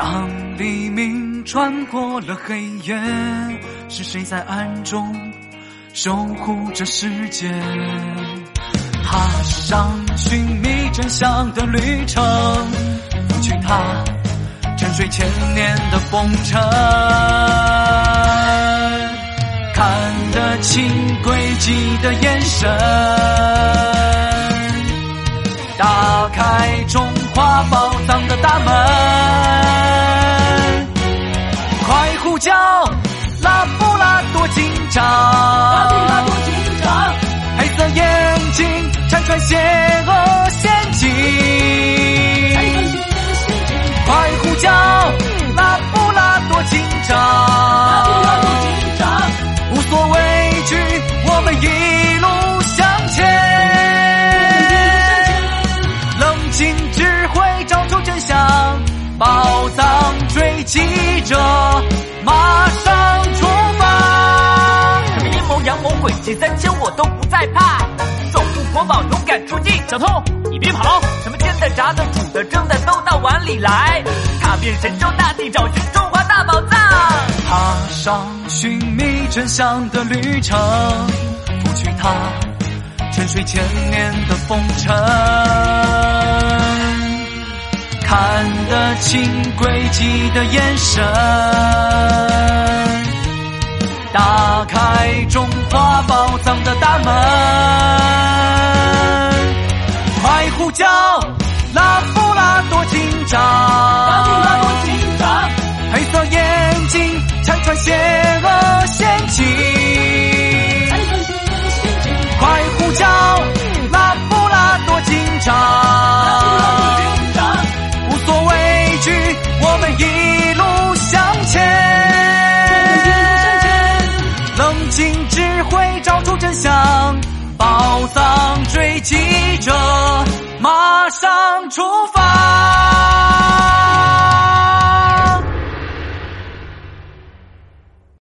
当黎明穿过了黑夜，是谁在暗中守护着世界？踏上寻觅真相的旅程，拂去它沉睡千年的风尘，看得清轨迹的眼神，打开中华宝藏的大门，叫拉布拉多警长！拉布拉多警长，黑色眼睛拆穿邪恶陷阱。快呼叫拉布拉多警长！拉布拉多警长，无所畏惧，我们一路向前。冷静智慧，找出真相，宝藏追击者，三千我都不再怕，守护国宝勇敢出击。小偷，你别跑！什么煎的、炸的、煮的、蒸的都到碗里来，踏遍神州大地找寻中华大宝藏。踏上寻觅真相的旅程，拂去它沉睡千年的风尘，看得清轨迹的眼神，呼叫拉布拉多警长！拉布拉多警长，黑色眼睛拆穿邪恶陷阱。快呼叫拉布拉多警长！拉布拉多警长，无所畏惧，我们一路向前。冷静智慧，找出真相，宝藏追击者，出发。